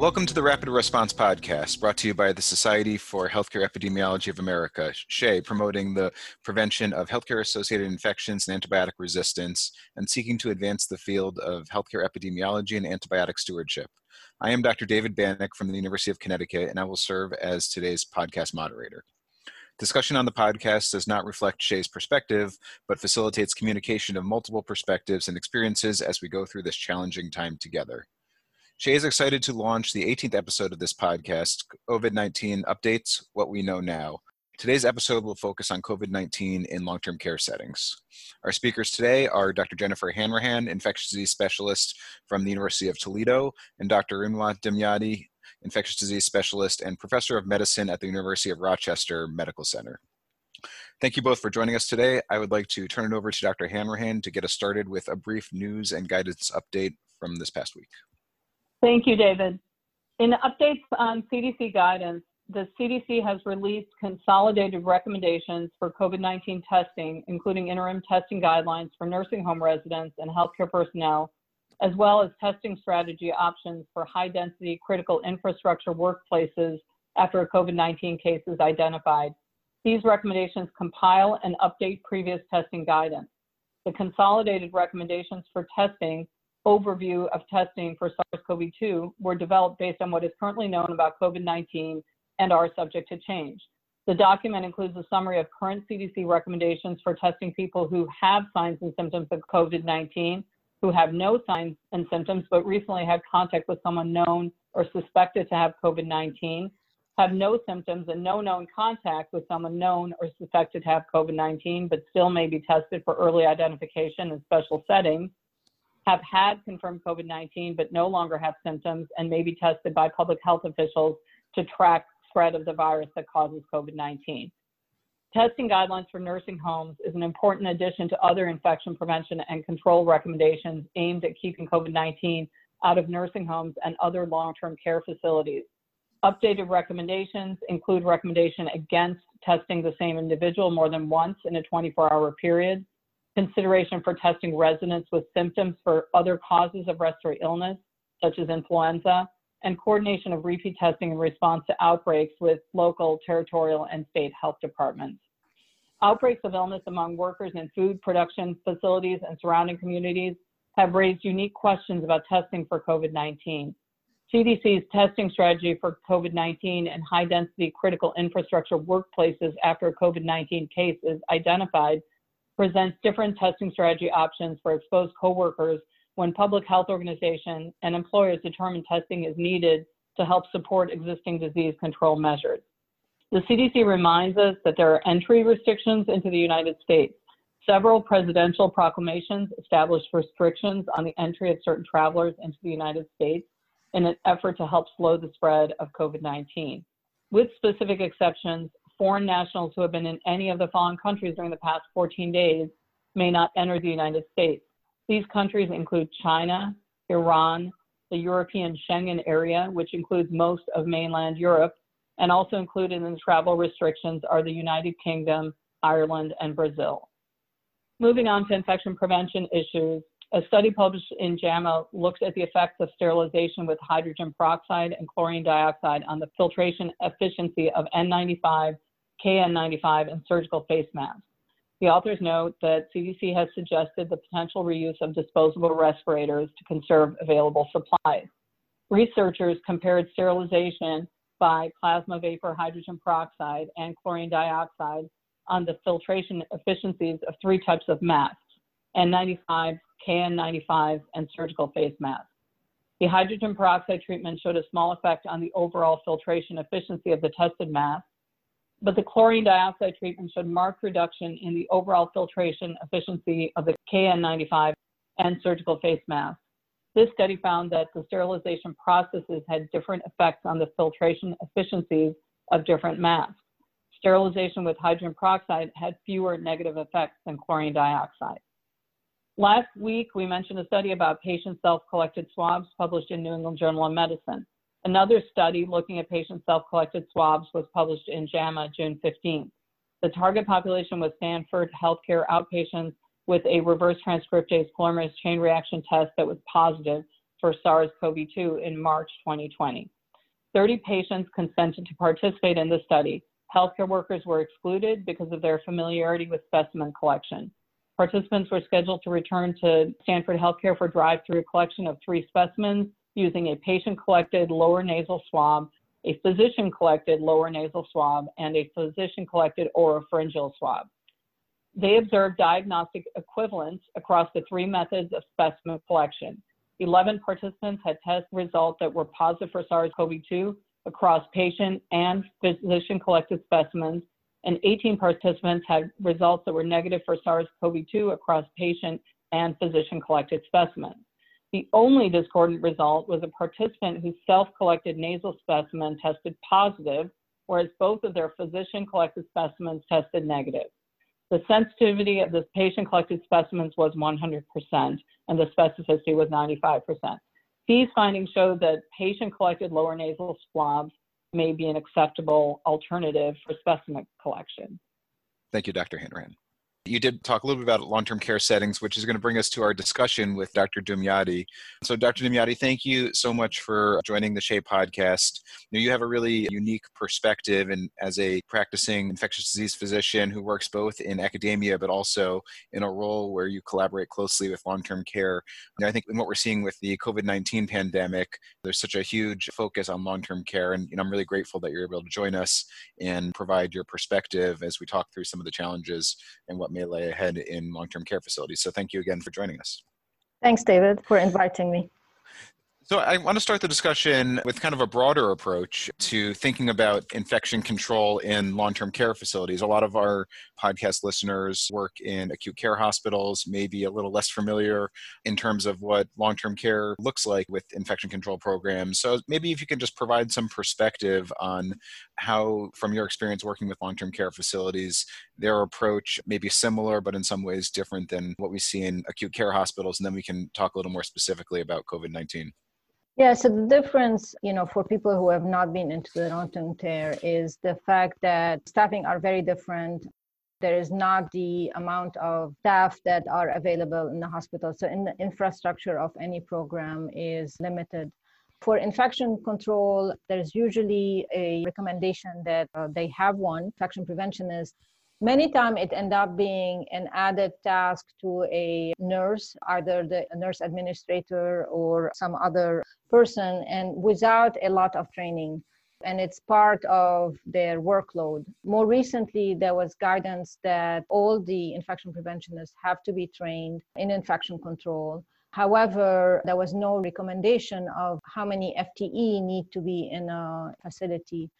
Welcome to the Rapid Response Podcast, brought to you by the Society for Healthcare Epidemiology of America, SHEA, promoting the prevention of healthcare associated infections and antibiotic resistance, and seeking to advance the field of healthcare epidemiology and antibiotic stewardship. I am Dr. David Banach from the University of Connecticut, and I will serve as today's podcast moderator. Discussion on the podcast does not reflect SHEA's perspective, but facilitates communication of multiple perspectives and experiences as we go through this challenging time together. SHEA is excited to launch the 18th episode of this podcast, COVID 19 Updates What We Know Now. Today's episode will focus on COVID 19 in long term care settings. Our speakers today are Dr. Jennifer Hanrahan, infectious disease specialist from the University of Toledo, and Dr. Ghinwa Dumyati, infectious disease specialist and professor of medicine at the University of Rochester Medical Center. Thank you both for joining us today. I would like to turn it over to Dr. Hanrahan to get us started with a brief news and guidance update from this past week. Thank you, David. In updates on CDC guidance, the CDC has released consolidated recommendations for COVID-19 testing, including interim testing guidelines for nursing home residents and healthcare personnel as well as testing strategy options for high density critical infrastructure workplaces after a COVID 19 case is identified. These recommendations compile and update previous testing guidance. The consolidated recommendations for testing, overview of testing for SARS CoV 2, were developed based on what is currently known about COVID 19 and are subject to change. The document includes a summary of current CDC recommendations for testing people who have signs and symptoms of COVID 19 who have no signs and symptoms but recently had contact with someone known or suspected to have COVID 19, have no symptoms and no known contact with someone known or suspected to have COVID 19 but still may be tested for early identification in special settings, have had confirmed COVID 19 but no longer have symptoms and may be tested by public health officials to track spread of the virus that causes COVID 19. Testing guidelines for nursing homes is an important addition to other infection prevention and control recommendations aimed at keeping COVID 19 out of nursing homes and other long term care facilities. Updated recommendations include recommendation against testing the same individual more than once in a 24 hour period, consideration for testing residents with symptoms for other causes of respiratory illness, such as influenza, and coordination of repeat testing in response to outbreaks with local, territorial, and state health departments. Outbreaks of illness among workers in food production facilities and surrounding communities have raised unique questions about testing for COVID 19. CDC's testing strategy for COVID 19 and high density critical infrastructure workplaces after a COVID 19 case is identified presents different testing strategy options for exposed coworkers when public health organizations and employers determine testing is needed to help support existing disease control measures. The CDC reminds us that there are entry restrictions into the United States. Several presidential proclamations established restrictions on the entry of certain travelers into the United States in an effort to help slow the spread of COVID 19. With specific exceptions, foreign nationals who have been in any of the following countries during the past 14 days may not enter the United States. These countries include China, Iran, the European Schengen area, which includes most of mainland Europe, and also included in the travel restrictions are the United Kingdom, Ireland, and Brazil. Moving on to infection prevention issues, a study published in JAMA looked at the effects of sterilization with hydrogen peroxide and chlorine dioxide on the filtration efficiency of N95, KN95, and surgical face masks. The authors note that CDC has suggested the potential reuse of disposable respirators to conserve available supplies. Researchers compared sterilization by plasma vapor hydrogen peroxide and chlorine dioxide on the filtration efficiencies of three types of masks, N95, KN95, and surgical face masks. The hydrogen peroxide treatment showed a small effect on the overall filtration efficiency of the tested mask, but the chlorine dioxide treatment showed marked reduction in the overall filtration efficiency of the KN95 and surgical face masks. This study found that the sterilization processes had different effects on the filtration efficiencies of different masks. Sterilization with hydrogen peroxide had fewer negative effects than chlorine dioxide. Last week, we mentioned a study about patient self collected swabs published in New England Journal of Medicine. Another study looking at patient self-collected swabs was published in JAMA June 15th. The target population was Stanford healthcare outpatients with a reverse transcriptase polymerase chain reaction test that was positive for SARS-CoV-2 in March 2020. 30 patients consented to participate in the study. Healthcare workers were excluded because of their familiarity with specimen collection. Participants were scheduled to return to Stanford Healthcare for drive-through collection of three specimens using a patient-collected lower nasal swab, a physician-collected lower nasal swab, and a physician-collected oropharyngeal swab. They observed diagnostic equivalence across the three methods of specimen collection. 11 participants had test results that were positive for SARS-CoV-2 across patient and physician collected specimens, and 18 participants had results that were negative for SARS-CoV-2 across patient and physician collected specimens. The only discordant result was a participant whose self-collected nasal specimen tested positive, whereas both of their physician collected specimens tested negative. The sensitivity of the patient collected specimens was 100%, and the specificity was 95%. These findings show that patient collected lower nasal swabs may be an acceptable alternative for specimen collection. Thank you, Dr. Hanrahan. You did talk a little bit about long-term care settings, which is going to bring us to our discussion with Dr. Dumyati. So, Dr. Dumyati, thank you so much for joining the SHEA podcast. You, have a really unique perspective, and as a practicing infectious disease physician who works both in academia but also in a role where you collaborate closely with long-term care. You know, I think in what we're seeing with the COVID-19 pandemic, there's such a huge focus on long-term care, and you know, I'm really grateful that you're able to join us and provide your perspective as we talk through some of the challenges and what may lay ahead in long term care facilities. So thank you again for joining us. Thanks, David, for inviting me. So, I want to start the discussion with kind of a broader approach to thinking about infection control in long term care facilities. A lot of our podcast listeners work in acute care hospitals, maybe a little less familiar in terms of what long term care looks like with infection control programs. So, maybe if you can just provide some perspective on how, from your experience working with long term care facilities, their approach may be similar, but in some ways different than what we see in acute care hospitals. And then we can talk a little more specifically about COVID 19. Yeah, so the difference, you know, for people who have not been into the long-term care is the fact that staffing are very different. There is not the amount of staff that are available in the hospital. So in the infrastructure of any program is limited. For infection control, there's usually a recommendation that uh, they have one. Infection preventionist many times it end up being an added task to a nurse either the nurse administrator or some other person and without a lot of training and it's part of their workload. More recently, there was guidance that all the infection preventionists have to be trained in infection control. However, there was no recommendation of how many FTE need to be in a facility.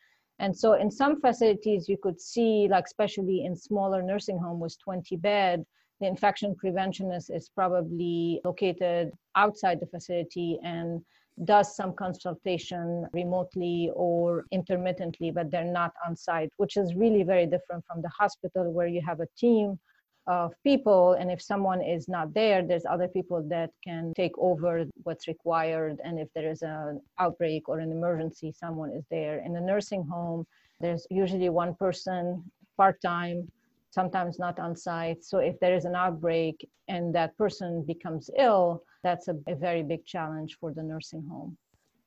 And so in some facilities, you could see, like especially in smaller nursing home with 20 bed, the infection preventionist is probably located outside the facility and does some consultation remotely or intermittently, but they're not on site, which is really very different from the hospital where you have a team of people and if someone is not there there's other people that can take over what's required. And if there is an outbreak or an emergency someone is there. In a nursing home there's usually one person part-time sometimes not on site. So if there is an outbreak and that person becomes ill that's a, a very big challenge for the nursing home.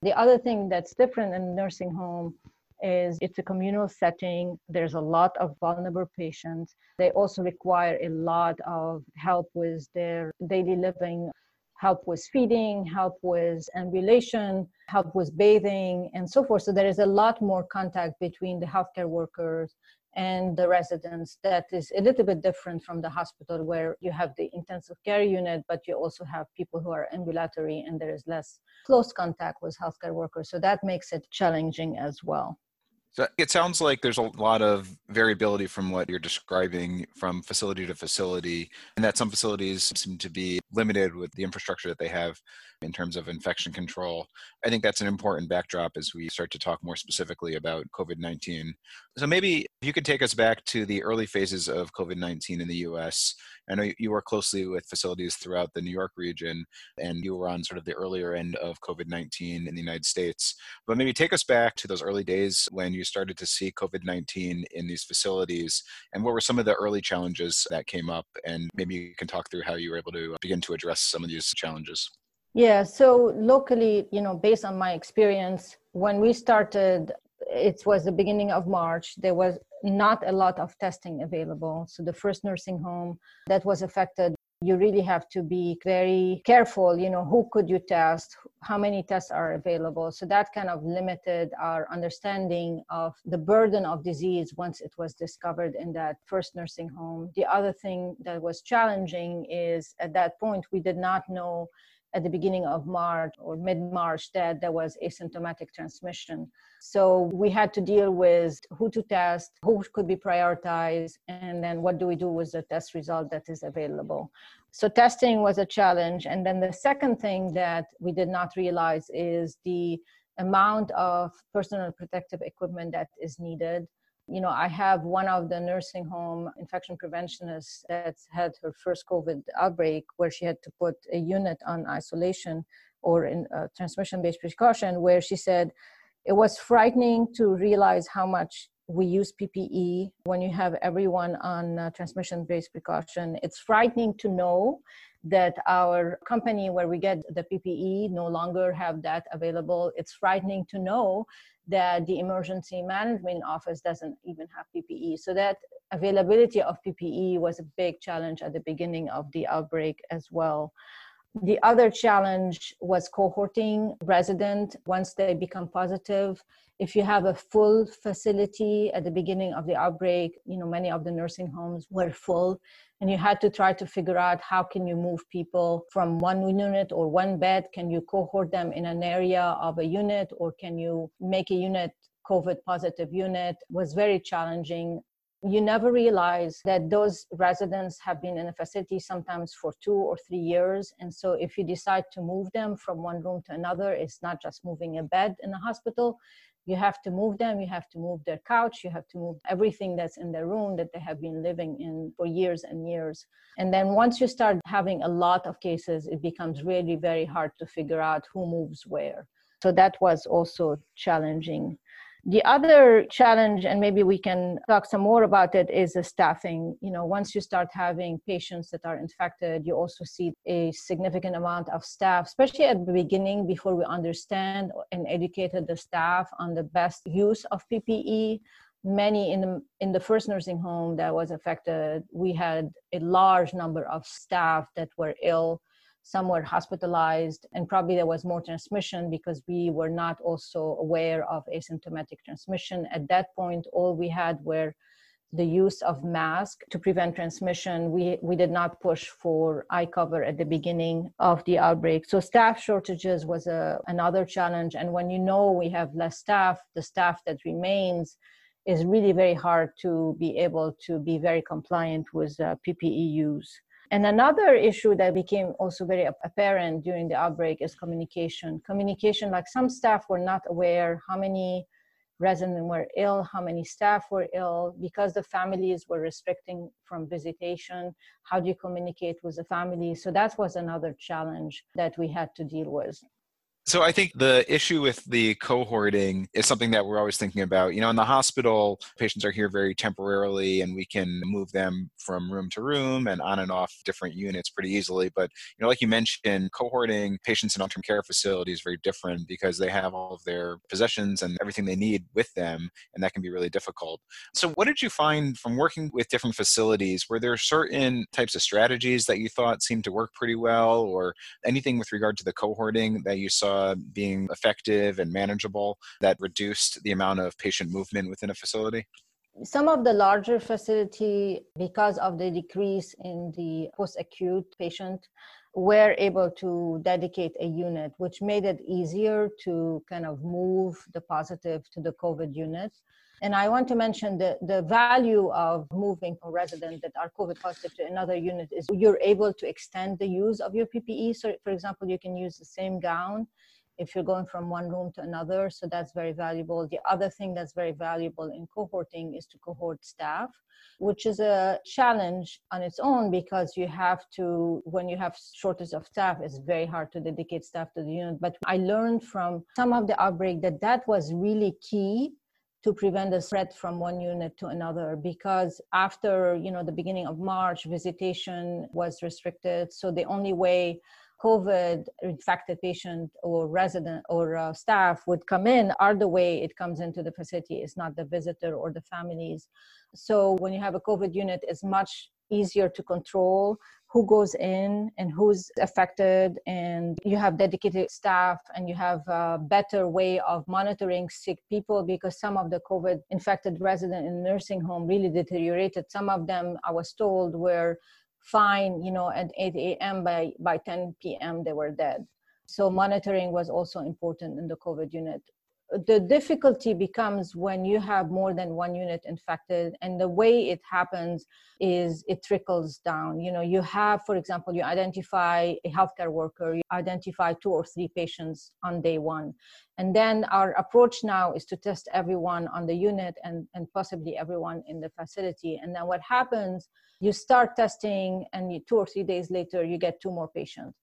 The other thing that's different in nursing home is it's a communal setting. There's a lot of vulnerable patients. They also require a lot of help with their daily living, help with feeding, help with ambulation, help with bathing, and so forth. So there is a lot more contact between the healthcare workers and the residents that is a little bit different from the hospital where you have the intensive care unit but you also have people who are ambulatory and there is less close contact with healthcare workers so that makes it challenging as well so it sounds like there's a lot of variability from what you're describing from facility to facility, and that some facilities seem to be limited with the infrastructure that they have in terms of infection control. I think that's an important backdrop as we start to talk more specifically about COVID 19. So maybe if you could take us back to the early phases of COVID 19 in the US. I know you work closely with facilities throughout the New York region, and you were on sort of the earlier end of COVID 19 in the United States. But maybe take us back to those early days when you started to see COVID 19 in these facilities, and what were some of the early challenges that came up? And maybe you can talk through how you were able to begin to address some of these challenges. Yeah, so locally, you know, based on my experience, when we started, it was the beginning of March. There was not a lot of testing available. So the first nursing home that was affected you really have to be very careful you know who could you test how many tests are available. So that kind of limited our understanding of the burden of disease once it was discovered in that first nursing home. The other thing that was challenging is at that point we did not know at the beginning of March or mid March that there was asymptomatic transmission. So we had to deal with who to test, who could be prioritized, and then what do we do with the test result that is available. So testing was a challenge. And then the second thing that we did not realize is the amount of personal protective equipment that is needed you know, I have one of the nursing home infection preventionists that had her first COVID outbreak where she had to put a unit on isolation or in transmission based precaution, where she said it was frightening to realize how much we use PPE when you have everyone on transmission based precaution. It's frightening to know that our company where we get the PPE no longer have that available. It's frightening to know that the emergency management office doesn't even have PPE. So that availability of PPE was a big challenge at the beginning of the outbreak as well. The other challenge was cohorting resident once they become positive. If you have a full facility at the beginning of the outbreak, you know, many of the nursing homes were full and you had to try to figure out how can you move people from one unit or one bed can you cohort them in an area of a unit or can you make a unit covid positive unit was very challenging you never realize that those residents have been in a facility sometimes for two or three years. And so, if you decide to move them from one room to another, it's not just moving a bed in a hospital, you have to move them you have to move their couch you have to move everything that's in their room that they have been living in for years and years. And then once you start having a lot of cases it becomes really very hard to figure out who moves where. So that was also challenging the other challenge, and maybe we can talk some more about it, is the staffing. You know, once you start having patients that are infected, you also see a significant amount of staff, especially at the beginning before we understand and educated the staff on the best use of PPE. Many in the in the first nursing home that was affected, we had a large number of staff that were ill some were hospitalized and probably there was more transmission because we were not also aware of asymptomatic transmission. At that point all we had were the use of mask to prevent transmission. We we did not push for eye cover at the beginning of the outbreak. So staff shortages was a, another challenge. And when you know we have less staff the staff that remains is really very hard to be able to be very compliant with uh, ppe use and another issue that became also very apparent during the outbreak is communication. Communication, like some staff were not aware how many residents were ill, how many staff were ill, because the families were restricting from visitation. How do you communicate with the family? So that was another challenge that we had to deal with. So I think the issue with the cohorting is something that we're always thinking about. You know, in the hospital, patients are here very temporarily and we can move them from room to room and on and off different units pretty easily. But, you know, like you mentioned, cohorting patients in long-term care facilities is very different because they have all of their possessions and everything they need with them, and that can be really difficult. So what did you find from working with different facilities? Were there certain types of strategies that you thought seemed to work pretty well or anything with regard to the cohorting that you saw uh, being effective and manageable that reduced the amount of patient movement within a facility? Some of the larger facility, because of the decrease in the post-acute patient, were able to dedicate a unit, which made it easier to kind of move the positive to the COVID unit. And I want to mention the, the value of moving a resident that are COVID positive to another unit is you're able to extend the use of your PPE. So, for example, you can use the same gown if you're going from one room to another. So that's very valuable. The other thing that's very valuable in cohorting is to cohort staff, which is a challenge on its own because you have to, when you have shortage of staff, it's very hard to dedicate staff to the unit. But I learned from some of the outbreak that that was really key to prevent the spread from one unit to another because after you know the beginning of march visitation was restricted so the only way COVID infected patient or resident or uh, staff would come in are the way it comes into the facility. It's not the visitor or the families. So when you have a COVID unit, it's much easier to control who goes in and who's affected and you have dedicated staff and you have a better way of monitoring sick people because some of the covid infected resident in nursing home really deteriorated. Some of them i was told were fine you know at 8 a.m by by 10 p.m they were dead. So monitoring was also important in the covid unit the difficulty becomes when you have more than one unit infected and the way it happens is it trickles down. You know you have for example you identify a healthcare worker you identify two or three patients on day one. And then our approach now is to test everyone on the unit and, and possibly everyone in the facility. And then what happens you start testing and you, two or three days later you get two more patients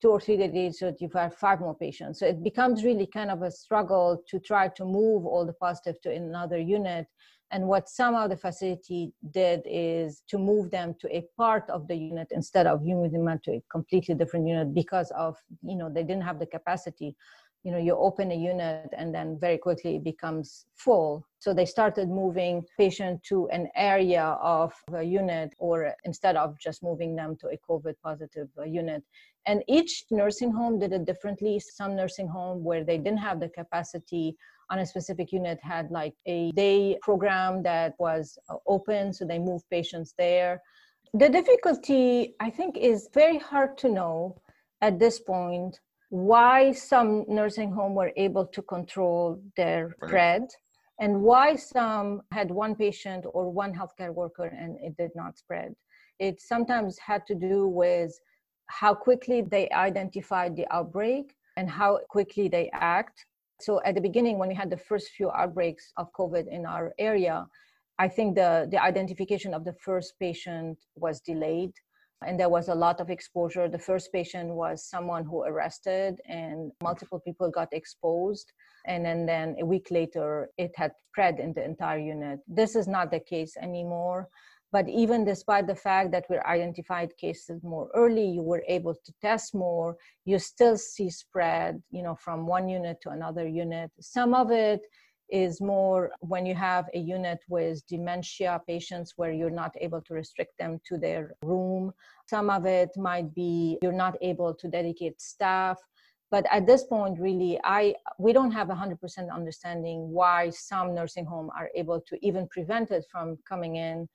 two or three days so you've had five more patients. So it becomes really kind of a struggle to try to move all the positive to another unit. And what some of the facility did is to move them to a part of the unit instead of moving them to a completely different unit because of, you know, they didn't have the capacity you know you open a unit and then very quickly it becomes full. So they started moving patient to an area of a unit or instead of just moving them to a covid positive uh, unit. And each nursing home did it differently. Some nursing home where they didn't have the capacity on a specific unit had like a day program that was uh, open so they moved patients there. The difficulty i think is very hard to know at this point why some nursing home were able to control their spread and why some had one patient or one healthcare worker and it did not spread. It sometimes had to do with how quickly they identified the outbreak and how quickly they act. So at the beginning, when we had the first few outbreaks of COVID in our area, I think the, the identification of the first patient was delayed and there was a lot of exposure. The first patient was someone who arrested, and multiple people got exposed. And then, then a week later, it had spread in the entire unit. This is not the case anymore. But even despite the fact that we identified cases more early, you were able to test more, you still see spread, you know, from one unit to another unit. Some of it is more when you have a unit with dementia patients where you're not able to restrict them to their room. Some of it might be you're not able to dedicate staff. But at this point, really, I we don't have 100% understanding why some nursing home are able to even prevent it from coming in,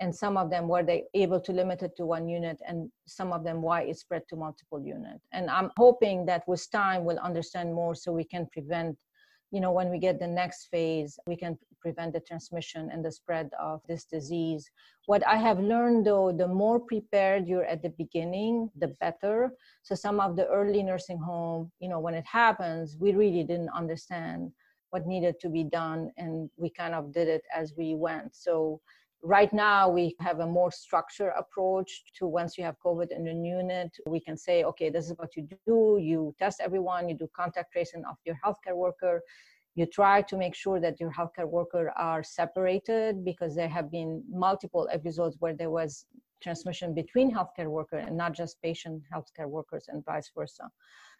and some of them were they able to limit it to one unit, and some of them why it spread to multiple units. And I'm hoping that with time we'll understand more so we can prevent you know, when we get the next phase, we can prevent the transmission and the spread of this disease. What I have learned though, the more prepared you're at the beginning, the better. So some of the early nursing home, you know, when it happens, we really didn't understand what needed to be done and we kind of did it as we went. So Right now, we have a more structured approach to once you have COVID in a unit, we can say, okay, this is what you do. You test everyone, you do contact tracing of your healthcare worker. You try to make sure that your healthcare worker are separated because there have been multiple episodes where there was transmission between healthcare worker and not just patient healthcare workers and vice versa.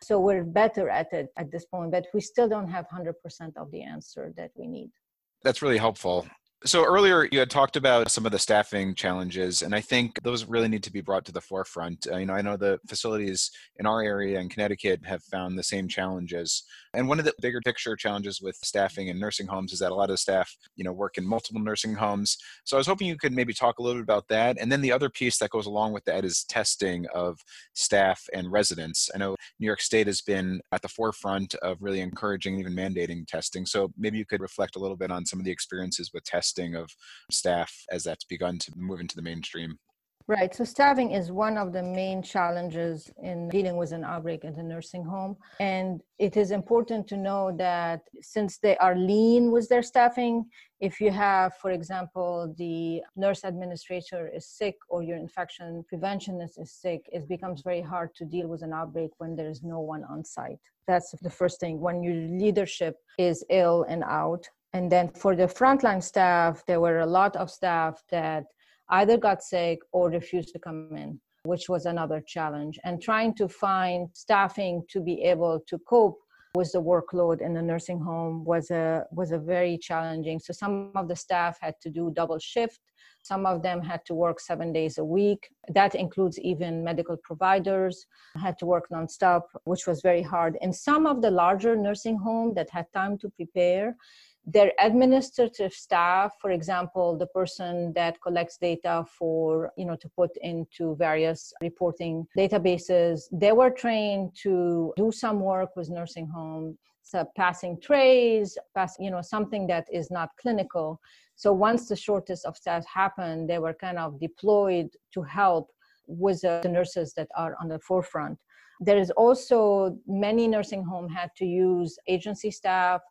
So we're better at it at this point, but we still don't have 100% of the answer that we need. That's really helpful. So earlier you had talked about some of the staffing challenges, and I think those really need to be brought to the forefront. Uh, you know, I know the facilities in our area in Connecticut have found the same challenges. And one of the bigger picture challenges with staffing in nursing homes is that a lot of staff, you know, work in multiple nursing homes. So I was hoping you could maybe talk a little bit about that. And then the other piece that goes along with that is testing of staff and residents. I know New York State has been at the forefront of really encouraging and even mandating testing. So maybe you could reflect a little bit on some of the experiences with testing of staff as that's begun to move into the mainstream. Right. So staffing is one of the main challenges in dealing with an outbreak in the nursing home. And it is important to know that since they are lean with their staffing, if you have, for example, the nurse administrator is sick or your infection preventionist is sick, it becomes very hard to deal with an outbreak when there is no one on site. That's the first thing. When your leadership is ill and out. And then for the frontline staff, there were a lot of staff that either got sick or refused to come in. which was another challenge. And trying to find staffing to be able to cope with the workload in the nursing home was a was a very challenging. So some of the staff had to do double shift. Some of them had to work seven days a week. That includes even medical providers had to work nonstop, which was very hard. In some of the larger nursing home that had time to prepare, their administrative staff for example the person that collects data for you know to put into various reporting databases. They were trained to do some work with nursing home so passing trays pass you know something that is not clinical. So once the shortage of staff happened they were kind of deployed to help with the nurses that are on the forefront. There is also many nursing home had to use agency staff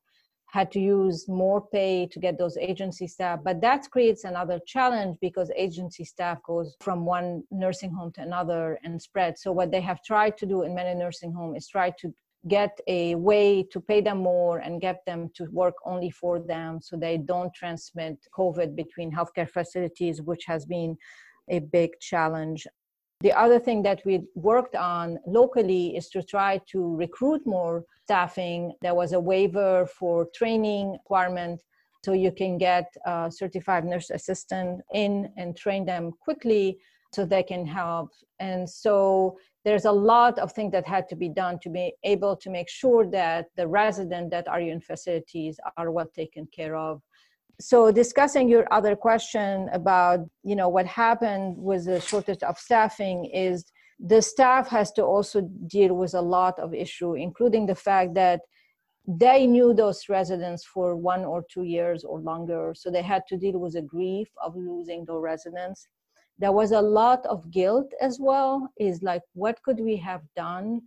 had to use more pay to get those agency staff but that creates another challenge because agency staff goes from one nursing home to another and spread. So what they have tried to do in many nursing homes is try to get a way to pay them more and get them to work only for them so they don't transmit covid between healthcare facilities which has been a big challenge the other thing that we worked on locally is to try to recruit more staffing. There was a waiver for training requirement so you can get a certified nurse assistant in and train them quickly so they can help. And so there's a lot of things that had to be done to be able to make sure that the residents that are in facilities are well taken care of so discussing your other question about you know what happened with the shortage of staffing is the staff has to also deal with a lot of issue including the fact that they knew those residents for one or two years or longer. So they had to deal with the grief of losing those residents. There was a lot of guilt as well. Is like what could we have done?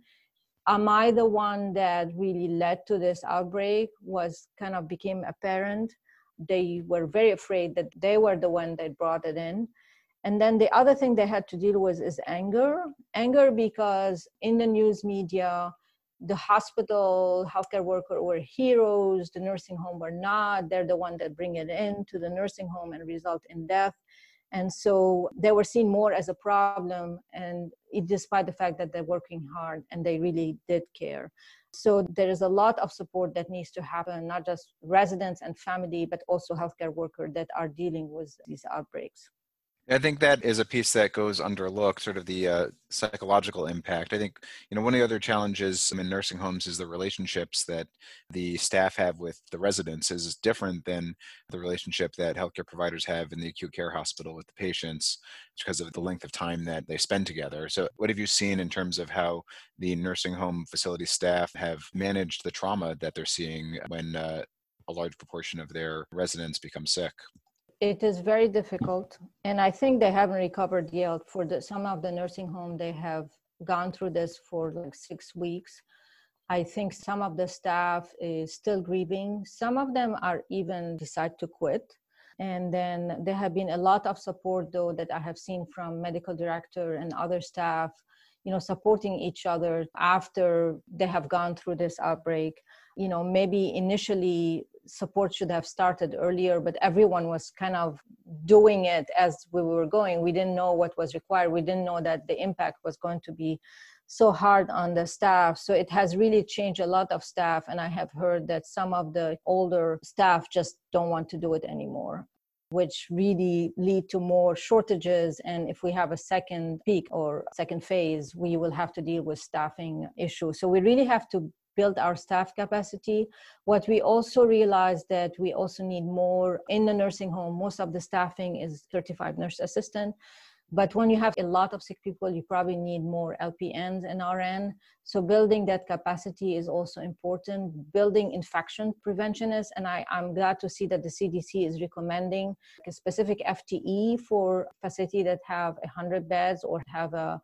Am i the one that really led to this outbreak? Was kind of became apparent they were very afraid that they were the one that brought it in. And then the other thing they had to deal with is anger. Anger because in the news media the hospital healthcare worker were heroes. The nursing home were not. They're the one that bring it in to the nursing home and result in death. And so they were seen more as a problem and it, despite the fact that they're working hard and they really did care so there is a lot of support that needs to happen, not just residents and family, but also healthcare workers that are dealing with these outbreaks. I think that is a piece that goes underlooked, sort of the uh, psychological impact. I think, you know, one of the other challenges in nursing homes is the relationships that the staff have with the residents is different than the relationship that healthcare providers have in the acute care hospital with the patients because of the length of time that they spend together. So, what have you seen in terms of how the nursing home facility staff have managed the trauma that they're seeing when uh, a large proportion of their residents become sick? It is very difficult and i think they haven't recovered yet for the, some of the nursing home they have gone through this for like six weeks. I think some of the staff is still grieving. Some of them are even decide to quit. And then there have been a lot of support though that i have seen from medical director and other staff you know supporting each other after they have gone through this outbreak. You know maybe initially support should have started earlier but everyone was kind of doing it as we were going. We didn't know what was required. We didn't know that the impact was going to be so hard on the staff. So it has really changed a lot of staff and i have heard that some of the older staff just don't want to do it anymore which really lead to more shortages. And if we have a second peak or second phase we will have to deal with staffing issues. So we really have to build our staff capacity. What we also realized that we also need more in the nursing home. Most of the staffing is 35 nurse assistant. But when you have a lot of sick people, you probably need more LPNs and RN. So building that capacity is also important. Building infection preventionists, and I, I'm glad to see that the CDC is recommending a specific FTE for facility that have 100 beds or have a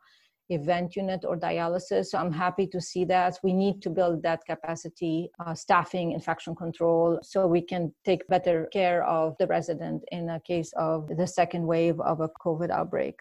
event unit or dialysis. So I'm happy to see that. We need to build that capacity, uh, staffing, infection control, so we can take better care of the resident in a case of the second wave of a COVID outbreak.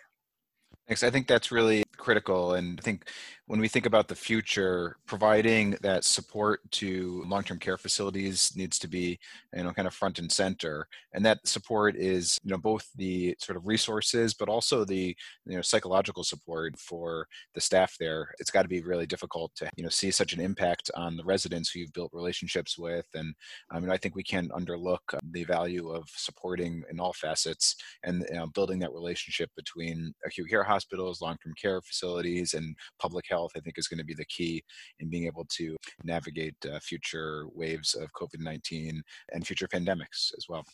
Thanks. I think that's really critical. And I think when we think about the future, providing that support to long-term care facilities needs to be, you know, kind of front and center. And that support is, you know, both the sort of resources, but also the, you know, psychological support for the staff there. It's got to be really difficult to, you know, see such an impact on the residents who you've built relationships with. And um, I mean, I think we can't underlook the value of supporting in all facets and you know, building that relationship between acute care hospitals, long-term care facilities, and public health health, I think, is going to be the key in being able to navigate uh, future waves of COVID 19 and future pandemics as well.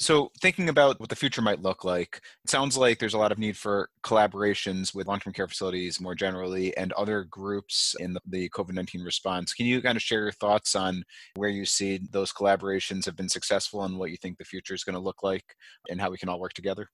So, thinking about what the future might look like, it sounds like there's a lot of need for collaborations with long term care facilities more generally and other groups in the, COVID 19 response. Can you kind of share your thoughts on where you see those collaborations have been successful and what you think the future is going to look like and how we can all work together?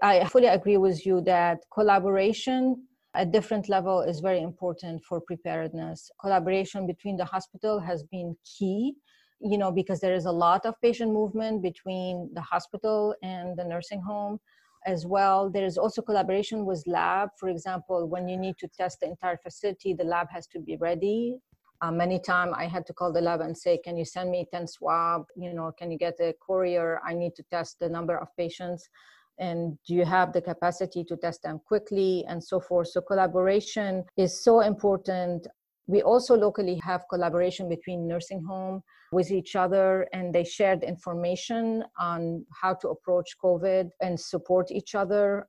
I fully agree with you that collaboration a different level is very important for preparedness. Collaboration between the hospital has been key, you know, because there is a lot of patient movement between the hospital and the nursing home as well. There is also collaboration with lab. For example, when you need to test the entire facility, the lab has to be ready. Uh, many times I had to call the lab and say, can you send me 10 swab? You know, can you get a courier? I need to test the number of patients and do you have the capacity to test them quickly and so forth. So collaboration is so important. We also locally have collaboration between nursing home with each other and they shared information on how to approach covid and support each other.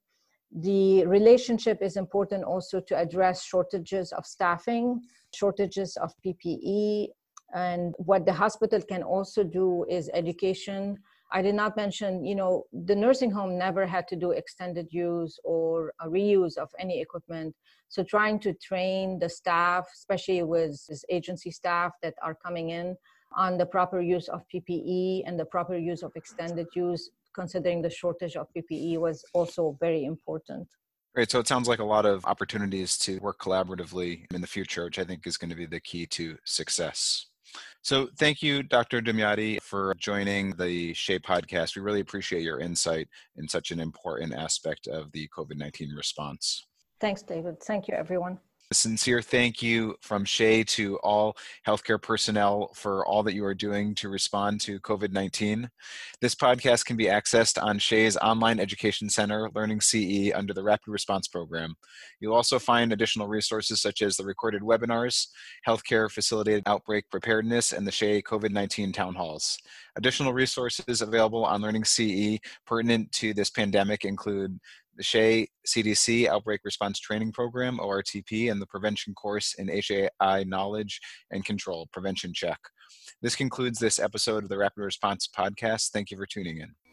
The relationship is important also to address shortages of staffing shortages of ppe and what the hospital can also do is education I did not mention, you know, the nursing home never had to do extended use or reuse of any equipment. So trying to train the staff, especially with agency staff that are coming in, on the proper use of PPE and the proper use of extended use, considering the shortage of PPE was also very important. Great. So it sounds like a lot of opportunities to work collaboratively in the future, which I think is going to be the key to success. So thank you, Dr. Dumyati, for joining the SHEA podcast. We really appreciate your insight in such an important aspect of the COVID-19 response. Thanks, David. Thank you, everyone. A sincere thank you from SHEA to all healthcare personnel for all that you are doing to respond to COVID 19. This podcast can be accessed on SHEA's online education center, Learning CE, under the Rapid Response Program. You'll also find additional resources such as the recorded webinars, healthcare facilitated outbreak preparedness, and the SHEA COVID 19 town halls. Additional resources available on Learning CE pertinent to this pandemic include the SHEA CDC Outbreak Response Training Program, ORTP, and the prevention course in HAI Knowledge and Control, Prevention Check. This concludes this episode of the Rapid Response Podcast. Thank you for tuning in.